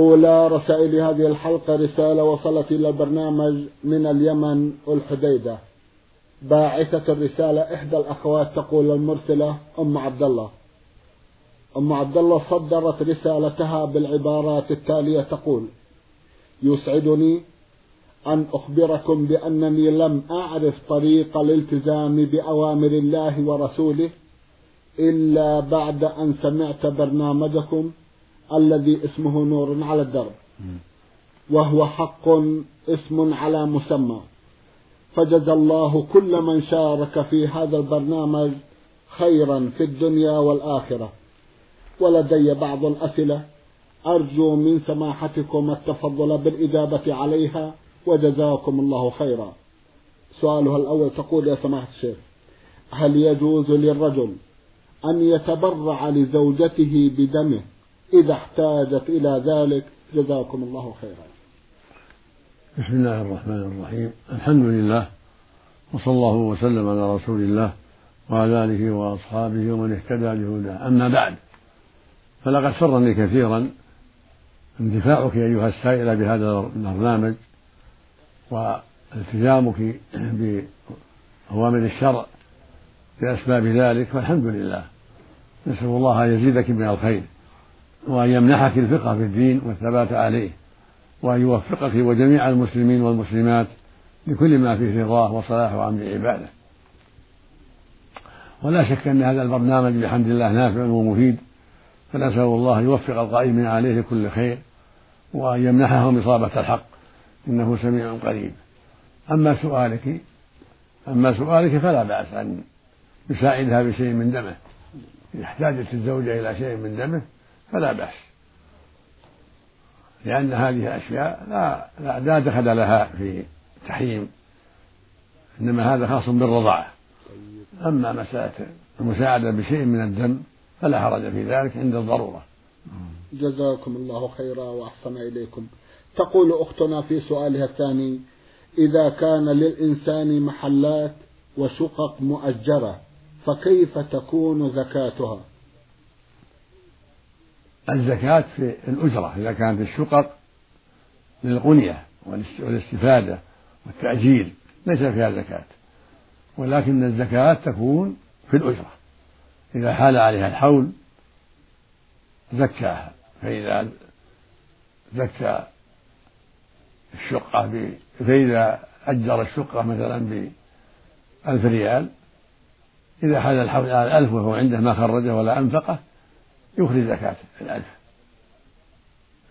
أولى رسائل هذه الحلقة رسالة وصلت إلى البرنامج من اليمن الحديدة باعثة الرسالة إحدى الأخوات تقول المرسلة أم عبد الله أم عبد الله صدرت رسالتها بالعبارات التالية تقول يسعدني أن أخبركم بأنني لم أعرف طريق الالتزام بأوامر الله ورسوله إلا بعد أن سمعت برنامجكم الذي اسمه نور على الدرب. وهو حق اسم على مسمى. فجزى الله كل من شارك في هذا البرنامج خيرا في الدنيا والآخرة. ولدي بعض الأسئلة. أرجو من سماحتكم التفضل بالإجابة عليها وجزاكم الله خيرا. سؤالها الأول تقول يا سماحة الشيخ؟ هل يجوز للرجل أن يتبرع لزوجته بدمه إذا احتاجت إلى ذلك جزاكم الله خيرا. بسم الله الرحمن الرحيم. الحمد لله وصلى الله وسلم على رسول الله وعلى آله وأصحابه ومن اهتدى بهداه. أما بعد فلقد سرني كثيرا اندفاعك أيها السائلة بهذا البرنامج والتزامك بأوامر الشرع بأسباب ذلك فالحمد لله. نسأل الله أن يزيدك من الخير. وأن يمنحك الفقه في الدين والثبات عليه وأن يوفقك وجميع المسلمين والمسلمات لكل ما فيه رضاه وصلاح وأمر عبادة. ولا شك أن هذا البرنامج بحمد الله نافع ومفيد فنسأل الله أن يوفق القائمين عليه لكل خير وأن يمنحهم إصابة الحق إنه سميع قريب. أما سؤالك أما سؤالك فلا بأس أن يساعدها بشيء من دمه إذا احتاجت الزوجة إلى شيء من دمه. فلا بأس. لأن هذه أشياء لا لا, لا دخل لها في تحريم. إنما هذا خاص بالرضاعة. أما مسألة المساعدة بشيء من الدم فلا حرج في ذلك عند الضرورة. جزاكم الله خيرا وأحسن إليكم. تقول أختنا في سؤالها الثاني إذا كان للإنسان محلات وشقق مؤجرة فكيف تكون زكاتها؟ الزكاة في الأجرة إذا كانت الشقق للغنية والاستفادة والتأجير ليس فيها زكاة ولكن الزكاة تكون في الأجرة إذا حال عليها الحول زكاها فإذا زكى الشقة. فإذا أجر الشقة مثلا بألف ريال إذا حال الحول على الألف وهو عنده ما خرجه ولا أنفقه يخرج زكاة الألف.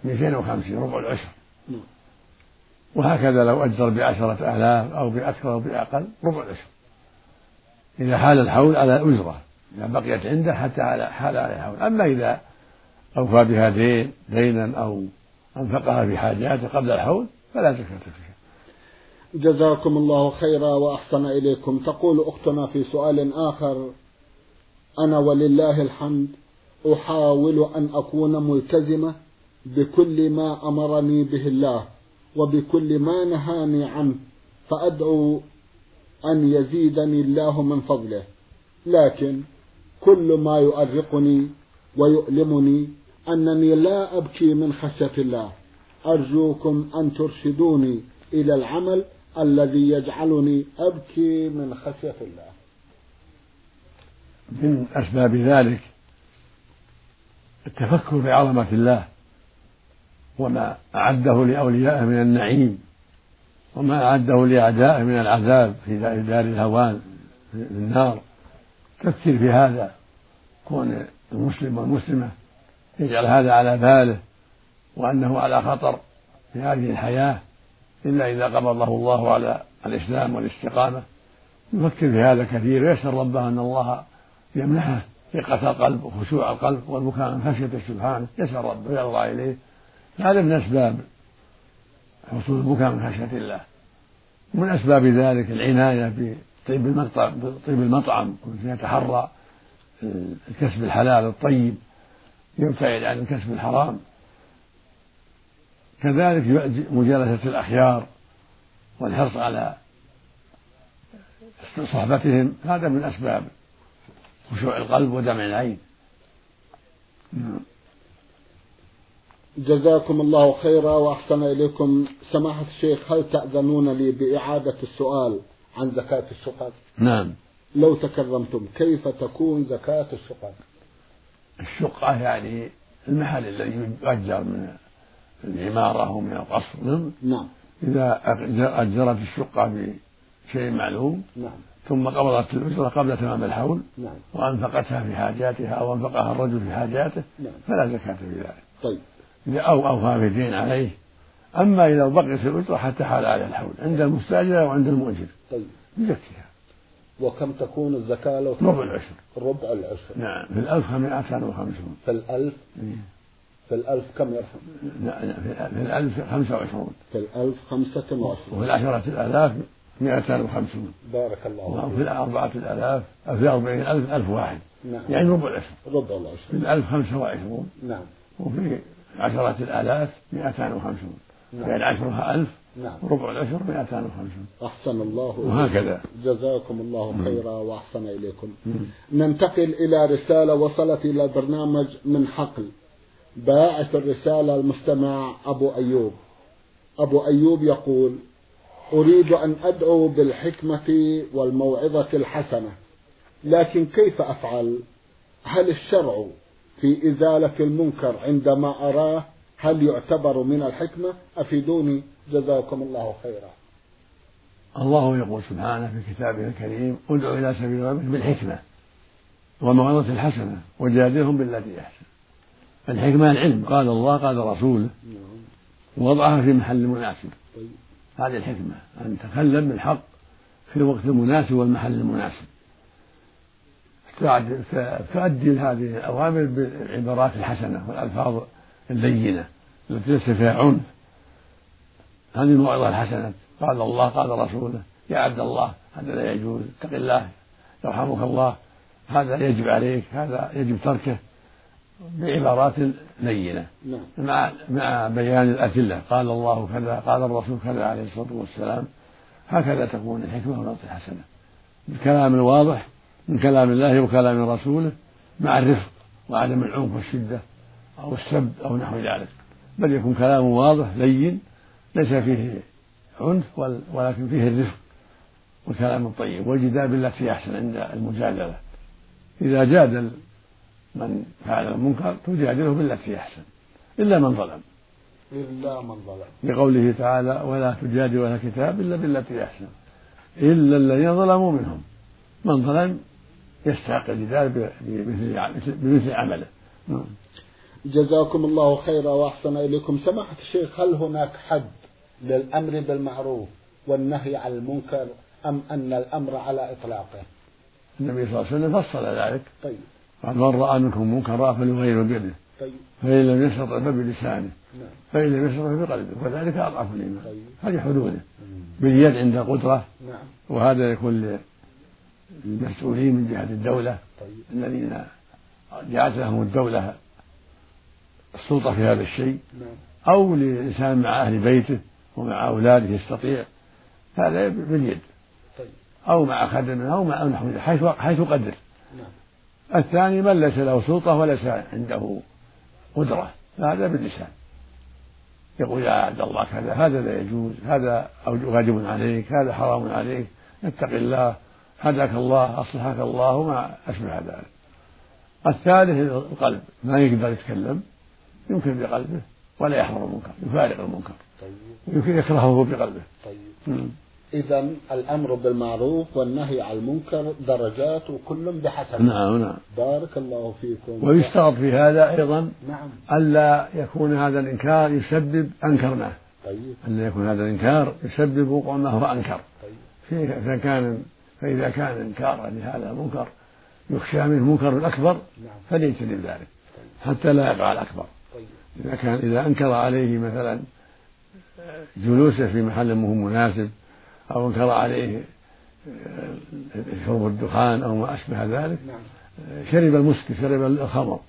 250 ربع العشر. وهكذا لو أجر بعشرة آلاف أو بأكثر أو بأقل ربع العشر. إذا حال الحول على أجرة إذا بقيت عنده حتى حال على الحول. أما إذا أوفى بها دين دينا أو أنفقها في حاجاته قبل الحول فلا زكاة فيها. جزاكم الله خيرا وأحسن إليكم. تقول أختنا في سؤال آخر أنا ولله الحمد. أحاول أن أكون ملتزمة بكل ما أمرني به الله وبكل ما نهاني عنه فأدعو أن يزيدني الله من فضله. لكن كل ما يؤرقني ويؤلمني أنني لا أبكي من خشية الله. أرجوكم أن ترشدوني إلى العمل الذي يجعلني أبكي من خشية الله. من أسباب ذلك التفكر بعظمة الله وما أعده لأوليائه من النعيم وما أعده لأعدائه من العذاب في دار الهوان في النار. تفكر في هذا. كون المسلم والمسلمة يجعل هذا على باله وأنه على خطر في هذه الحياة إلا إذا قبضه الله على الإسلام والاستقامة. يفكر في هذا كثير ويسأل ربه أن الله يمنحه. ثقة القلب وخشوع القلب والبكاء من خشيته سبحانه يسأل ربه ويرضى إليه. هذا من أسباب حصول البكاء من خشية الله. ومن أسباب ذلك العناية بطيب المطعم بطيب المطعم يتحرى الكسب الحلال الطيب يبتعد عن الكسب الحرام. كذلك مجالسة الأخيار والحرص على صحبتهم. هذا من أسباب خشوع القلب ودمع العين. نعم جزاكم الله خيرا وأحسن إليكم. سماحة الشيخ هل تأذنون لي بإعادة السؤال عن زكاة الشقق نعم. لو تكرمتم كيف تكون زكاة الشقق الشقة يعني المحل الذي يؤجر من العمارة ومن القصر. نعم. إذا أجرت الشقة بشيء معلوم نعم. ثم قبضت الأجرة قبل تمام الحول نعم. وأنفقتها في حاجاتها أو أنفقها الرجل في حاجاته نعم. فلا زكاة في ذلك. طيب. إذا أو أوفى بدين عليه. أما إذا بقيت الأجرة حتى حال عليه الحول عند المستأجر وعند المؤجر. طيب. يزكيها وكم تكون الزكاة لو ربع العشر. ربع العشر. نعم. في الألف مائتان وخمسون. في الألف؟ إيه. في الألف كم يرحم؟ لا في الألف خمسة وعشرون. في الألف خمسة وعشرون. وفي العشرة الآلاف مائتان وخمسون بارك الله وفي الأربعة الآلاف أو في أربعين ألف ألف واحد. نعم. يعني ربع العشر ربع العشر في الألف خمسة وعشرون. نعم. وفي عشرة الآلاف مائتان وخمسون. نعم. يعني عشرها ألف نعم. وربع العشر مائتان وخمسون. أحسن الله إليكم. وهكذا. جزاكم الله خيرا وأحسن إليكم. ننتقل إلى رسالة وصلت إلى البرنامج من حقل. باعث الرسالة المستمع أبو أيوب. أبو أيوب يقول أريد أن أدعو بالحكمة والموعظة الحسنة. لكن كيف أفعل؟ هل الشرع في إزالة المنكر عندما أراه هل يعتبر من الحكمة؟ أفيدوني. جزاكم الله خيرا. الله يقول سبحانه في كتابه الكريم ادع إلى سبيل ربك بالحكمة والموعظة الحسنة وجادلهم بالتي أحسن. الحكمة العلم. قال الله قال رسوله ووضعها في محل مناسب. طيب. هذه الحكمة أن تتكلم بالحق في الوقت المناسب والمحل المناسب. تؤدي هذه الأوامر بالعبارات الحسنة والألفاظ اللينة التي ليس فيها عنف. هذه الموعظة الحسنة. قال الله قال رسوله يا عبد الله هذا لا يجوز اتق الله يرحمك الله هذا يجب عليك هذا يجب تركه. بعبارات لينة نعم. مع مع بيان الأدلة. قال الله كذا قال الرسول كذا عليه الصلاة والسلام. هكذا تكون الحكمة والنصح الحسنة بالكلام الواضح من كلام الله وكلام رسوله مع الرفق وعدم العنف والشدة أو السب أو نحو ذلك. بل يكون كلام واضح لين ليس فيه عنف ولكن فيه الرفق والكلام الطيب. والجدال بالتي أحسن عند المجادلة. إذا جادل من فعل المنكر تجادله بالتي أحسن إلا من ظلم. إلا من ظلم. لقوله تعالى ولا تجادل ولا كتاب إلا بالتي أحسن إلا الذين ظلموا منهم. من ظلم يستحق الجدال بمثل عمله. نعم. جزاكم الله خيرا وأحسن إليكم. سماحة الشيخ هل هناك حد للأمر بالمعروف والنهي عن المنكر أم أن الأمر على إطلاقه؟ النبي صلى الله عليه وسلم فصل ذلك. طيب. قال من رأى منكم منكرا فليغيره بيده. طيب. فإن لم يستطع فبلسانه. نعم. فإن لم يستطع بقلبه وذلك أضعف الإيمان. طيب. هذه حدوده. باليد عند قدرة. نعم. وهذا يكون للمسؤولين من جهة الدولة. طيب. الذين جعلت لهم الدولة السلطة في هذا الشيء. نعم. أو لإنسان مع أهل بيته ومع أولاده يستطيع. هذا باليد أو مع خدمه أو مع نحو حيث حيث قدر. الثاني من ليس له سلطة وليس عنده قدرة فهذا باللسان. يقول يا عبد الله كذا هذا لا يجوز هذا واجب عليك هذا حرام عليك اتق الله هداك الله أصلحك الله وما أشبه ذلك. الثالث القلب ما يقدر يتكلم يمكن بقلبه ولا يحضر المنكر يفارق المنكر. طيب. يكرهه بقلبه. طيب. إذا الأمر بالمعروف والنهي عن المنكر درجات وكل بحسب نعم نعم. بارك الله فيكم. ويشترط في هذا أيضا نعم. ألا يكون هذا الإنكار يسبب أنكرناه طيب. ألا يكون هذا الإنكار يسبب وقوع ما هو أنكر. طيب. إذا كان فإذا كان إنكارا لهذا المنكر يخشى منه منكر أكبر نعم. فليجتنب ذلك حتى لا يقع الأكبر. طيب. إذا كان إذا أنكر عليه مثلا جلوسه في محل مو مناسب أو أنكر عليه شرب الدخان أو ما أشبه ذلك نعم. شرب المسك شرب الخمر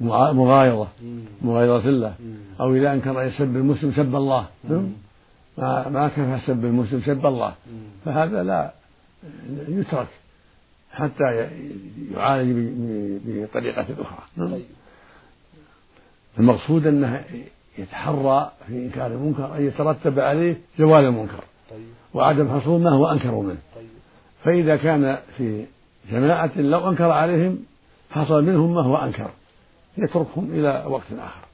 مغايظة. مغايظة له مم. أو إذا أنكر يسب المسلم سب الله. مم. ما ما كفى سب المسلم سب الله. فهذا لا يترك حتى يعالج بطريقة أخرى. طيب. المقصود أنه يتحرى في إنكار المنكر أن يترتب عليه زوال المنكر. طيب. وعدم حصول ما هو أنكر منه. طيب. فإذا كان في جماعة لو أنكر عليهم حصل منهم ما هو أنكر يتركهم إلى وقت آخر.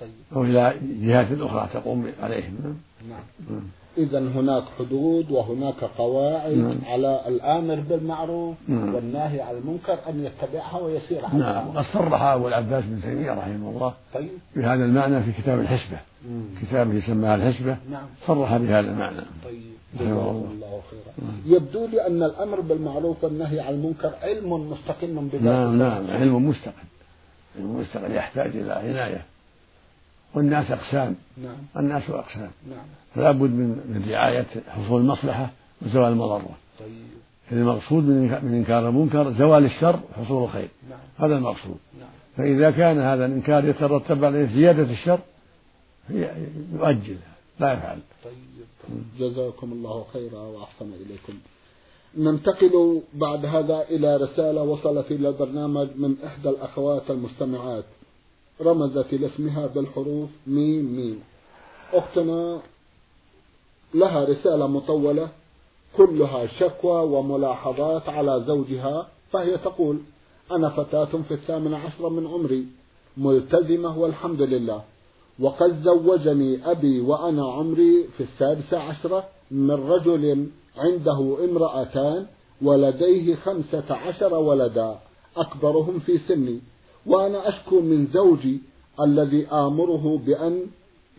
طيب. أو إلى جهات أخرى تقوم عليهم. نعم. إذا هناك حدود وهناك قواعد نعم. على الآمر بالمعروف نعم. والناهي عن المنكر أن يتبعها ويسير عليها. نعم. قد صرح أبو العباس بن تيمية رحمه الله طيب. بهذا المعنى في كتاب الحسبة. مم. كتابه سماها الحسبة. نعم. صرح بهذا المعنى. طيب. جزاكم الله. خيرا. يبدو لي أن الأمر بالمعروف والنهي عن المنكر علم مستقل بذاته. نعم نعم علم مستقل علم مستقل يحتاج إلى عناية. والناس أقسام. نعم. الناس أقسام. نعم. فلا بد من من رعاية حصول المصلحة وزوال المضرة. طيب. المقصود من إنك- من إنكار المنكر زوال الشر حصول الخير. نعم. هذا المقصود. نعم. فإذا كان هذا الإنكار يترتب عليه زيادة الشر يؤجل لا يفعل. طيب. جزاكم الله خيرا وأحسن إليكم. ننتقل بعد هذا إلى رسالة وصلت إلى البرنامج من إحدى الأخوات المستمعات. رمزت لاسمها بالحروف ميم ميم. أختنا لها رسالة مطولة كلها شكوى وملاحظات على زوجها فهي تقول أنا فتاة في الثامن عشر من عمري ملتزمة والحمد لله. وقد زوجني أبي وأنا عمري في السادسة عشرة من رجل عنده امرأتان ولديه خمسة عشر ولدا أكبرهم في سني وأنا أشكو من زوجي الذي آمره بأن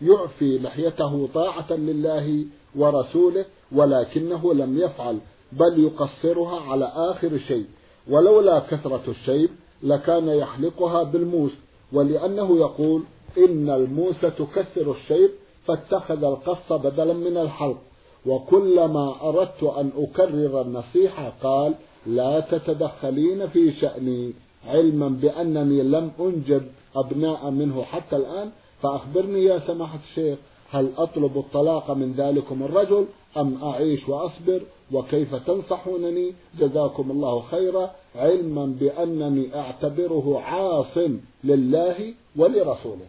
يعفي لحيته طاعة لله ورسوله ولكنه لم يفعل بل يقصرها على آخر شيء. ولولا كثرة الشيب لكان يحلقها بالموس ولأنه يقول إن الموس تكسر الشيب فاتخذ القص بدلا من الحلق وكلما أردت أن أكرر النصيحة قال لا تتدخلين في شأني علما بأنني لم أنجب أبناء منه حتى الآن فأخبرني يا سماحة الشيخ هل أطلب الطلاق من ذلكم الرجل أم أعيش وأصبر؟ وكيف تنصحونني؟ جزاكم الله خيرا علما بأنني أعتبره عاص لله ولرسوله.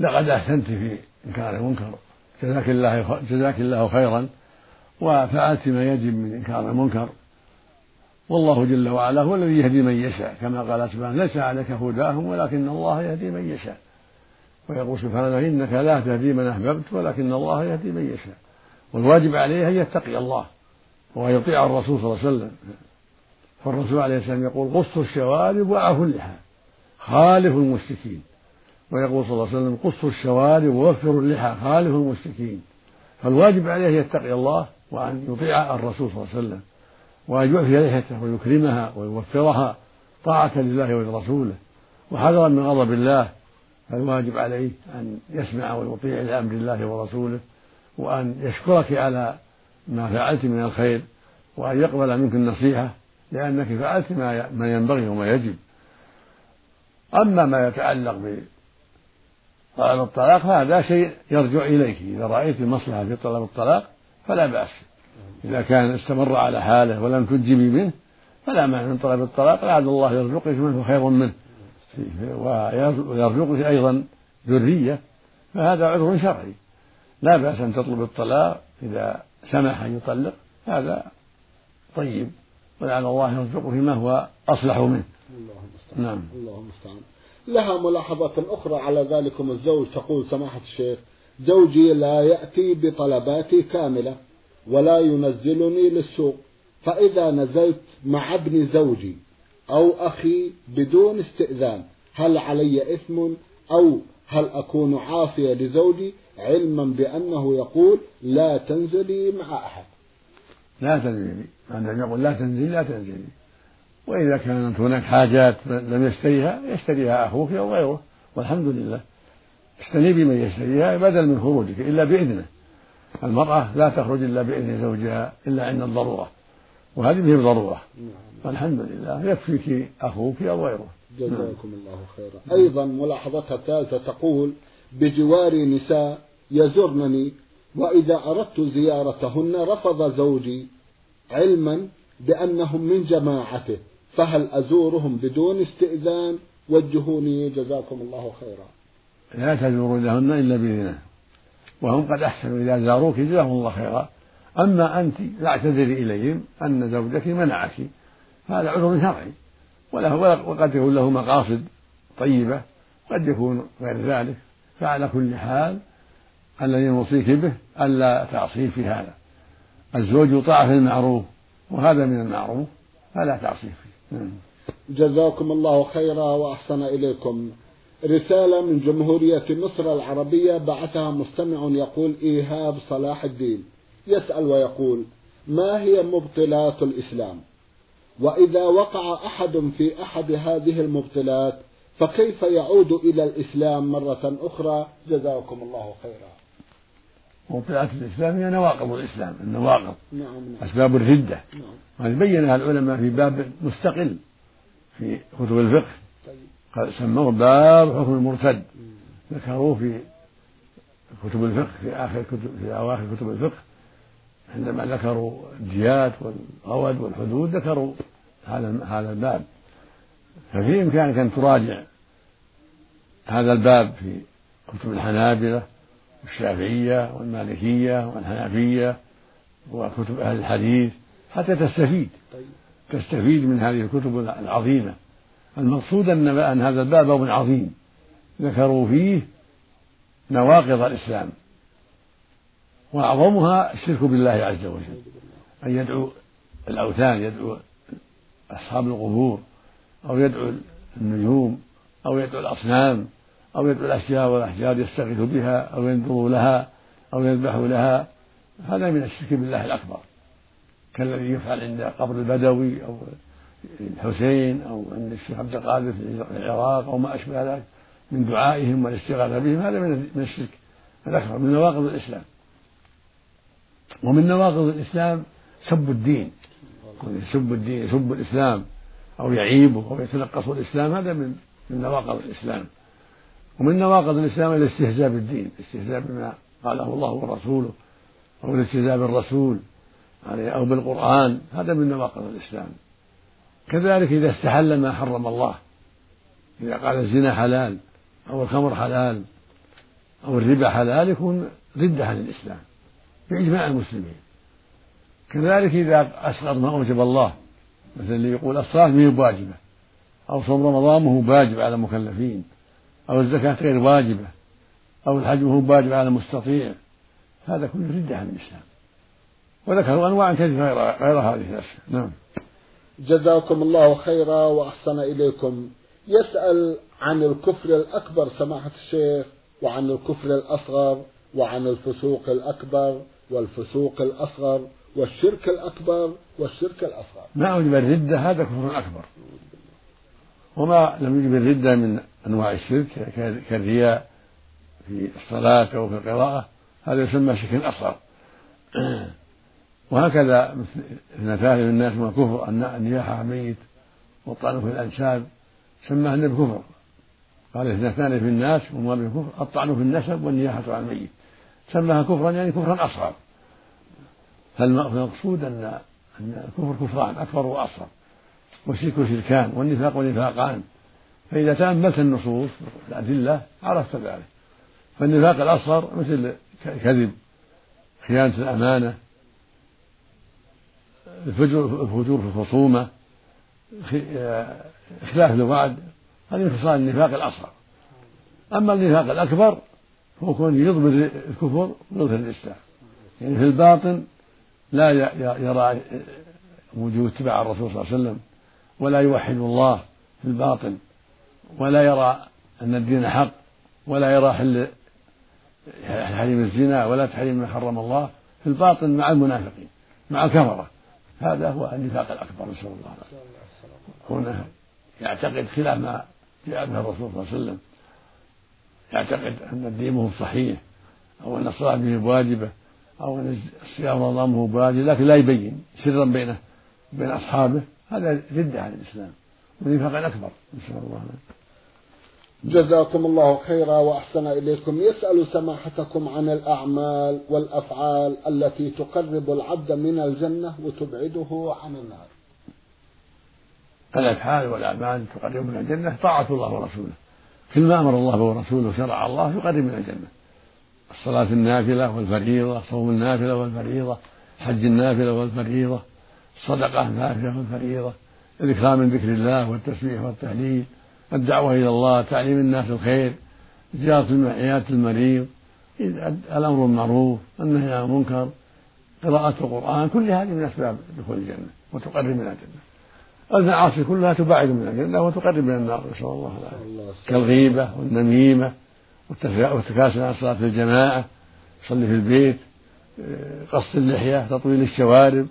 لقد أحسنت في إنكار المنكر. جزاك الله جزاك الله خيرا وفعلت ما يجب من إنكار المنكر. والله جل وعلا هو الذي يهدي من يشاء. كما قال سبحانه ليس عليك هداهم ولكن الله يهدي من يشاء. ويقول سبحانه إنك لا تهدي من أحببت ولكن الله يهدي من يشاء. والواجب عليه أن يتقي الله ويطيع الرسول صلى الله عليه وسلم. فالرسول عليه السلام يقول قصوا الشوارب وعفوا اللحى خالفوا المشركين. ويقول صلى الله عليه وسلم قصوا الشوارب ووفروا اللحى خالفوا المشركين. فالواجب عليه أن يتقي الله وأن يطيع الرسول صلى الله عليه وسلم وأن يعفي لحيته ويكرمها ويوفرها طاعة لله ولرسوله. وحذرا من غضب الله فالواجب عليه أن يسمع ويطيع لأمر الله ورسوله وأن يشكرك على ما فعلت من الخير وأن يقبل منك النصيحة لأنك فعلت ما ما ينبغي وما يجب. أما ما يتعلق بطلب الطلاق فهذا شيء يرجع إليك. إذا رأيت المصلحة في طلب الطلاق فلا بأس. إذا كان استمر على حاله ولم تجبي منه فلا مانع من طلب الطلاق. لعل الله يرزقك من هو خير منه. ويرزقك أيضا ذرية. فهذا عذر شرعي. لا بأس أن تطلب الطلاق إذا سمح أن يطلق. هذا طيب. ولعل الله يرزقه فيما هو أصلح منه. الله المستعان نعم. الله المستعان لها ملاحظة أخرى على ذلكم الزوج. تقول سماحة الشيخ زوجي لا يأتي بطلباتي كاملة ولا ينزلني للسوق. فإذا نزلت مع ابن زوجي أو أخي بدون استئذان هل علي إثم أو هل أكون عاصية لزوجي؟ علما بأنه يقول لا تنزلي مع أحد. لا تنزلي. يقول لا تنزلي لا تنزلي. وإذا كانت هناك حاجات لم يشتريها يشتريها أخوك أو غيره. والحمد لله. استنيبي من يشتريها بدل من خروجك إلا بإذنه. المرأة لا تخرج إلا بإذن زوجها إلا عند الضرورة. وهذه به ضرورة نعم. الحمد لله. يكفيك أخوك أو غيره. جزاكم الله خيرا. أيضا ملاحظتها الثالثة تقول بجواري نساء يزرنني وإذا أردت زيارتهن رفض زوجي علما بأنهم من جماعته. فهل أزورهم بدون استئذان وجهوني جزاكم الله خيرا. لا تزوروا لهن إلا بإذنه. وهم قد أحسنوا إذا زاروك جزاهم الله خيرا. أما أنت لا اعتذري إليهم أن زوجك منعك. هذا عذر شرعي. وله وقد يكون له مقاصد طيبة قد يكون غير ذلك. فعلى كل حال الذي نوصيك به ألا تعصيه في هذا. الزوج يطاع في المعروف وهذا من المعروف. فلا تعصيه فيه نعم. جزاكم الله خيرا وأحسن إليكم. رسالة من جمهورية مصر العربية بعثها مستمع يقول إيهاب صلاح الدين. يسأل ويقول ما هي مبطلات الإسلام؟ وإذا وقع أحد في أحد هذه المبطلات فكيف يعود إلى الإسلام مرة أخرى؟ جزاكم الله خيرا. مبطلات الإسلام هي نواقض الإسلام النواقض نعم نعم. أسباب الردة. نعم. وهذه بينها العلماء في باب مستقل في كتب الفقه. طيب. سموه باب حكم المرتد. ذكروه في كتب الفقه في آخر كتب في أواخر كتب الفقه. عندما ذكروا الجيات والغود والحدود ذكروا هذا هذا الباب. ففي إمكانك أن تراجع هذا الباب في كتب الحنابلة والشافعية والمالكية والحنفية وكتب أهل الحديث حتى تستفيد. تستفيد من هذه الكتب العظيمة. المقصود أن أن هذا الباب باب عظيم. ذكروا فيه نواقض الإسلام. وأعظمها الشرك بالله عز وجل. أن يدعو الأوثان يدعو أصحاب القبور أو يدعو النجوم أو يدعو الأصنام. أو يدعو الأشجار والأحجار يستغيث بها أو ينظر لها أو يذبح لها هذا من الشرك بالله الأكبر. كالذي يفعل عند قبر البدوي أو الحسين أو عند الشيخ عبد القادر في العراق أو ما أشبه ذلك من دعائهم والاستغاثة بهم هذا من الشرك الأكبر من نواقض الإسلام. ومن نواقض الإسلام سب الدين. يسب الدين يسب الإسلام أو يعيبه أو يتنقص الإسلام هذا من من نواقض الإسلام. ومن نواقض الإسلام الاستهزاء بالدين الاستهزاء بما قاله الله ورسوله أو الاستهزاء بالرسول أو بالقرآن هذا من نواقض الإسلام. كذلك إذا استحل ما حرم الله إذا قال الزنا حلال أو الخمر حلال أو الربا حلال يكون ردة عن الإسلام بإجماع المسلمين. كذلك إذا أسقط ما أوجب الله مثل اللي يقول الصلاة ما واجبة أو صوم رمضان هو واجب على المكلفين. أو الزكاة غير واجبة أو الحج هو واجب على المستطيع. هذا كله ردة عن الإسلام. وذكروا أنواع كثيرة غير, غير هذه الأشياء نعم. جزاكم الله خيرا وأحسن إليكم. يسأل عن الكفر الأكبر سماحة الشيخ وعن الكفر الأصغر وعن الفسوق الأكبر والفسوق الأصغر والشرك الأكبر والشرك الأصغر. ما أوجب الردة هذا كفر أكبر. وما لم يوجب الردة من أنواع الشرك كالرياء في الصلاة أو في القراءة هذا يسمى شرك أصغر. وهكذا اثنتان من الناس من كفر النياحة على الميت والطعن في الأنساب سماه النبي كفر قال اثنتان في الناس وما كفر الطعن في النسب والنياحة على الميت. سماها كفرا يعني كفرا أصغر. فالمقصود أن أن الكفر كفران أكبر وأصغر. والشرك شركان والنفاق نفاقان. فإذا تأملت النصوص الأدلة عرفت ذلك. فالنفاق الأصغر مثل الكذب خيانة الأمانة الفجور في الخصومة إخلاف الوعد هذه خصال النفاق الأصغر. أما النفاق الأكبر هو كون يضبر الكفر ويظهر الإسلام. يعني في الباطن لا يرى وجود اتباع الرسول صلى الله عليه وسلم. ولا يوحد الله في الباطن ولا يرى أن الدين حق ولا يرى حل تحريم الزنا ولا تحريم ما حرم الله في الباطن مع المنافقين مع الكفرة. هذا هو النفاق الأكبر نسأل الله العافية. هنا يعتقد خلاف ما جاء به الرسول صلى الله عليه وسلم. يعتقد أن الدين مو صحيح أو أن الصلاة به واجبة أو أن الصيام رمضان هو بواجب لكن لا يبين سرا بينه بين أصحابه. هذا ردة عن الإسلام ونفاق أكبر نسأل الله جزاكم الله خيرا وأحسن إليكم. يسأل سماحتكم عن الأعمال والأفعال التي تقرب العبد من الجنة وتبعده عن النار. الأفعال والأعمال تقرب من الجنة طاعة الله ورسوله. كل ما أمر الله ورسوله شرع الله يقرب من الجنة. الصلاة النافلة والفريضة صوم النافلة والفريضة حج النافلة والفريضة. الصدقة النافلة والفريضة الإكثار من ذكر الله والتسبيح والتهليل الدعوة إلى الله تعليم الناس الخير زيارة عيادة المريض الأمر بالمعروف النهي عن المنكر قراءة القرآن كل هذه من أسباب دخول الجنة وتقرب من الجنة. المعاصي كلها تباعد من الجنة وتقرب من النار نسأل الله العافية. كالغيبة والنميمة والتكاسل عن صلاة الجماعة صلي في البيت قص اللحية تطويل الشوارب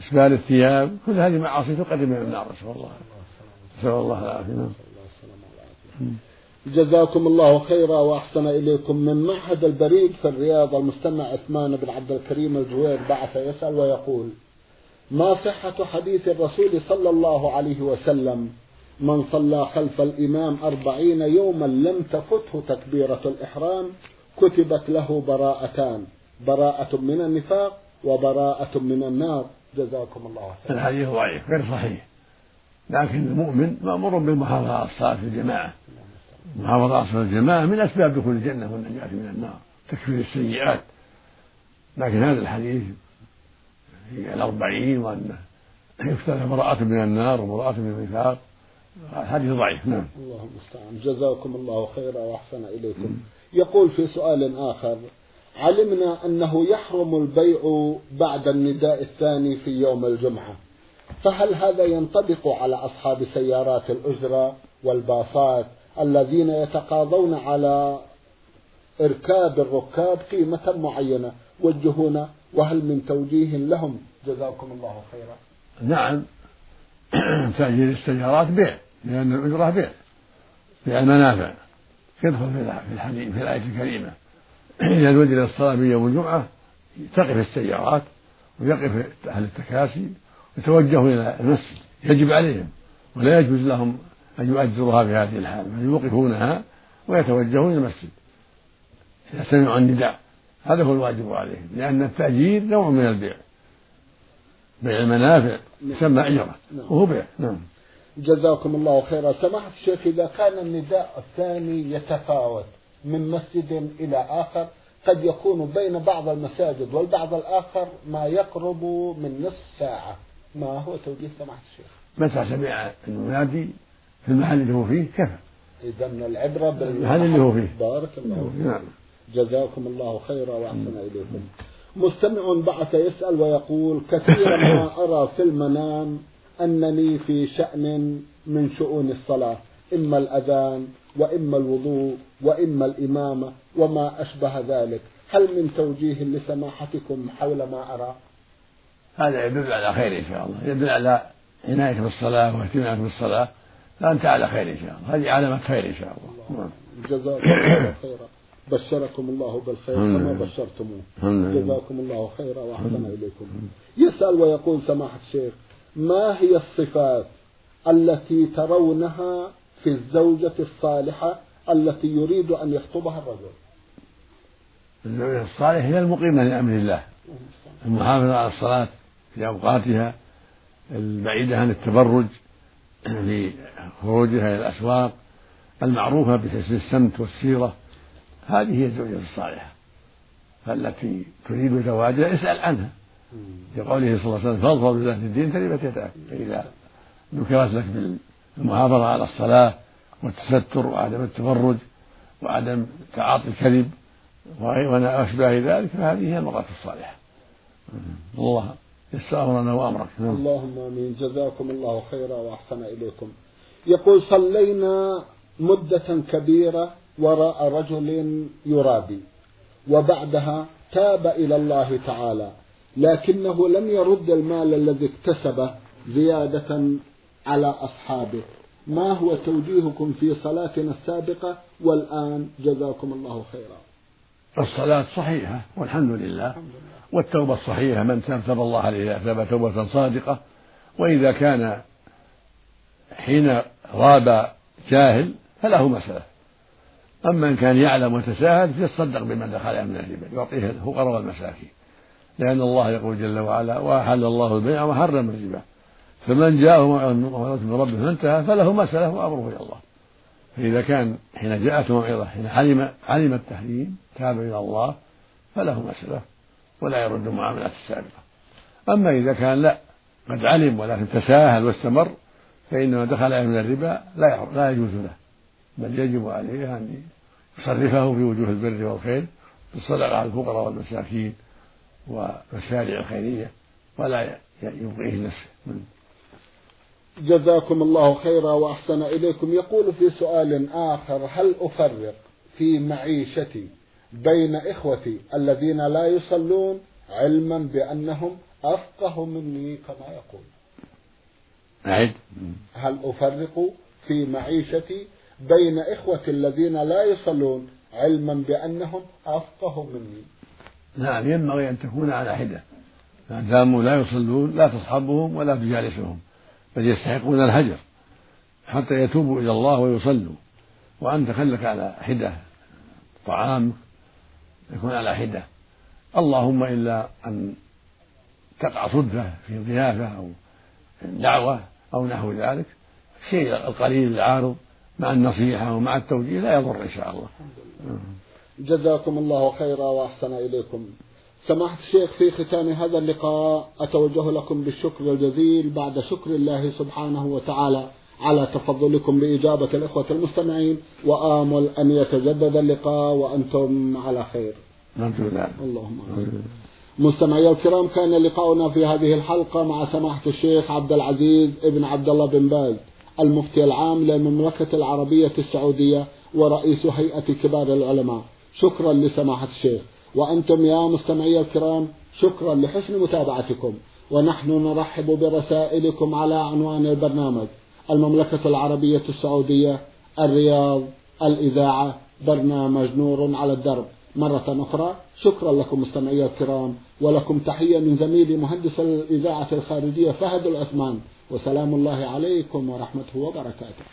إسبال الثياب كل هذه معاصي تقرب من النار نسأل الله نسأل الله العافية. جزاكم الله خيرا وأحسن إليكم. من معهد البريد في الرياض المستمع عثمان بن عبد الكريم الجوير بعث يسأل ويقول ما صحة حديث الرسول صلى الله عليه وسلم؟ من صلى خلف الإمام أربعين يوما لم تفته تكبيرة الإحرام كتبت له براءتان براءة من النفاق وبراءة من النار. جزاكم الله خيرا. الحديث ضعيف. غير صحيح. لكن المؤمن مأمور بالمحافظة على الصلاة في الجماعة. المحافظة على الصلاة في الجماعة من أسباب دخول الجنة والنجاة من النار تكفير السيئات. لكن هذا الحديث في الأربعين وأنه يفتح براءة من النار وبراءة من النفاق. حديث ضعيف. نعم. الله المستعان جزاكم الله خيرا وأحسن إليكم. يقول في سؤال آخر علمنا أنه يحرم البيع بعد النداء الثاني في يوم الجمعة. فهل هذا ينطبق على أصحاب سيارات الأجرة والباصات الذين يتقاضون على إركاب الركاب قيمة معينة؟ وجهونا وهل من توجيه لهم؟ جزاكم الله خيرا. نعم. تأجير السيارات بيع لأن الأجرة بيع. بيع المنافع يدخل في الحديث في الآية الكريمة؟ إذا نودي إلى الصلاة في يوم الجمعة تقف السيارات ويقف أهل التكاسي يتوجهوا إلى المسجد يجب عليهم ولا يجوز لهم أن يؤجروها في هذه الحال بل يوقفونها ويتوجهون إلى المسجد إذا سمعوا النداء. هذا هو الواجب عليهم لأن التأجير نوع من البيع. بيع المنافع يسمى أجرة نعم. وهو بيع. نعم. جزاكم الله خيرا. سماحة الشيخ إذا كان النداء الثاني يتفاوت من مسجد إلى آخر. قد يكون بين بعض المساجد والبعض الآخر ما يقرب من نصف ساعة. ما هو توجيه سماحة الشيخ؟ متى سمع المنادي في المحل اللي هو فيه كفى. إذا العبرة بالمحل اللي هو فيه. بارك الله فيك. نعم. جزاكم الله خيرا وأحسن إليكم. مستمع بعث يسأل ويقول كثيرا ما أرى في المنام أنني في شأن من شؤون الصلاة. إما الأذان وإما الوضوء وإما الإمامة وما أشبه ذلك. هل من توجيه لسماحتكم حول ما أرى؟ هذا يدل على خير إن شاء الله. يدل على عناية بالصلاة واهتمامك بالصلاة. فأنت على خير إن شاء الله. هذه علامة خير إن شاء الله. نعم. جزاكم الله خيرا. بشركم الله بالخير كما بشرتموه. جزاكم الله خيرا وأحسن إليكم. يسأل ويقول سماحة الشيخ ما هي الصفات التي ترونها في الزوجة الصالحة التي يريد أن يخطبها الرجل. الزوجة الصالحة هي المقيمة لأمر الله. المحافظة على الصلاة في أوقاتها البعيدة عن التبرج في خروجها إلى الأسواق المعروفة بحسن السمت والسيرة. هذه هي الزوجة الصالحة فالتي تريد زواجها. اسأل عنها. لقوله صلى الله عليه وسلم فاظفر بذات الدين تربت يداك. فإذا ذكرت لك بالمحافظة على الصلاة والتستر وعدم التفرج وعدم تعاطي الكذب وما أشبه ذلك فهذه هي المرأة الصالحة. الله يسر أمرنا وأمرك نعم. اللهم آمين. جزاكم الله خيرا وأحسن إليكم. يقول صلينا مدة كبيرة وراء رجل يرابي وبعدها تاب إلى الله تعالى لكنه لم يرد المال الذي اكتسبه زيادة على أصحابه. ما هو توجيهكم في صلاتنا السابقة؟ والآن جزاكم الله خيرا. الصلاة صحيحة والحمد لله. والتوبة الصحيحة من تاب الله عليه تاب توبة صادقة. وإذا كان حين غاب جاهل فله مسألة. أما إن كان يعلم وتساهل فيتصدق بما دخل من الربا يعطيه الفقراء والمساكين. لأن الله يقول جل وعلا وأحل الله البيع وحرم الربا. فمن جاءه موعظة من ربه فانتهى فله مسألة وأمره إلى الله. فإذا كان حين جاءته موعظة حين علم علم التحريم تاب إلى الله فله مسألة ولا يرد المعاملات السابقة. أما إذا كان لا قد علم ولكن تساهل واستمر فإنما دخل من الربا لا لا يجوز له. بل يجب عليه أن يصرفه في وجوه البر والخير بالصدقة على الفقراء والمساكين والمشاريع الخيرية ولا يبقيه نفسه جزاكم الله خيرا وأحسن إليكم. يقول في سؤال آخر هل أفرق في معيشتي بين إخوتي الذين لا يصلون علما بأنهم أفقه مني كما يقول؟ أعد. هل أفرق في معيشتي بين إخوتي الذين لا يصلون علما بأنهم أفقه مني؟ نعم ينبغي أن تكون على حدة. ما داموا لا يصلون لا تصحبهم ولا تجالسهم. بل يستحقون الهجر حتى يتوبوا إلى الله ويصلوا. وأنت خلك على حدة طعام يكون على حدة. اللهم إلا أن تقع صدفة في ضيافة أو دعوة أو نحو ذلك الشيء القليل العارض مع النصيحة ومع التوجيه لا يضر إن شاء الله. جزاكم الله خيرا وأحسن إليكم. سماحة الشيخ في ختام هذا اللقاء أتوجه لكم بالشكر الجزيل بعد شكر الله سبحانه وتعالى على تفضلكم بإجابة الإخوة المستمعين وآمل أن يتجدد اللقاء وأنتم على خير. اللهم آمين. مستمعي الكرام كان لقاؤنا في هذه الحلقة مع سماحة الشيخ عبد العزيز ابن عبد الله بن باز المفتي العام للمملكة العربية السعودية ورئيس هيئة كبار العلماء. شكرا لسماحة الشيخ. وأنتم يا مستمعي الكرام شكرا لحسن متابعتكم. ونحن نرحب برسائلكم على عنوان البرنامج. المملكة العربية السعودية الرياض الإذاعة برنامج نور على الدرب. مرة أخرى شكرا لكم مستمعي الكرام ولكم تحية من زميلي مهندس الإذاعة الخارجية فهد العثمان. وسلام الله عليكم ورحمته وبركاته.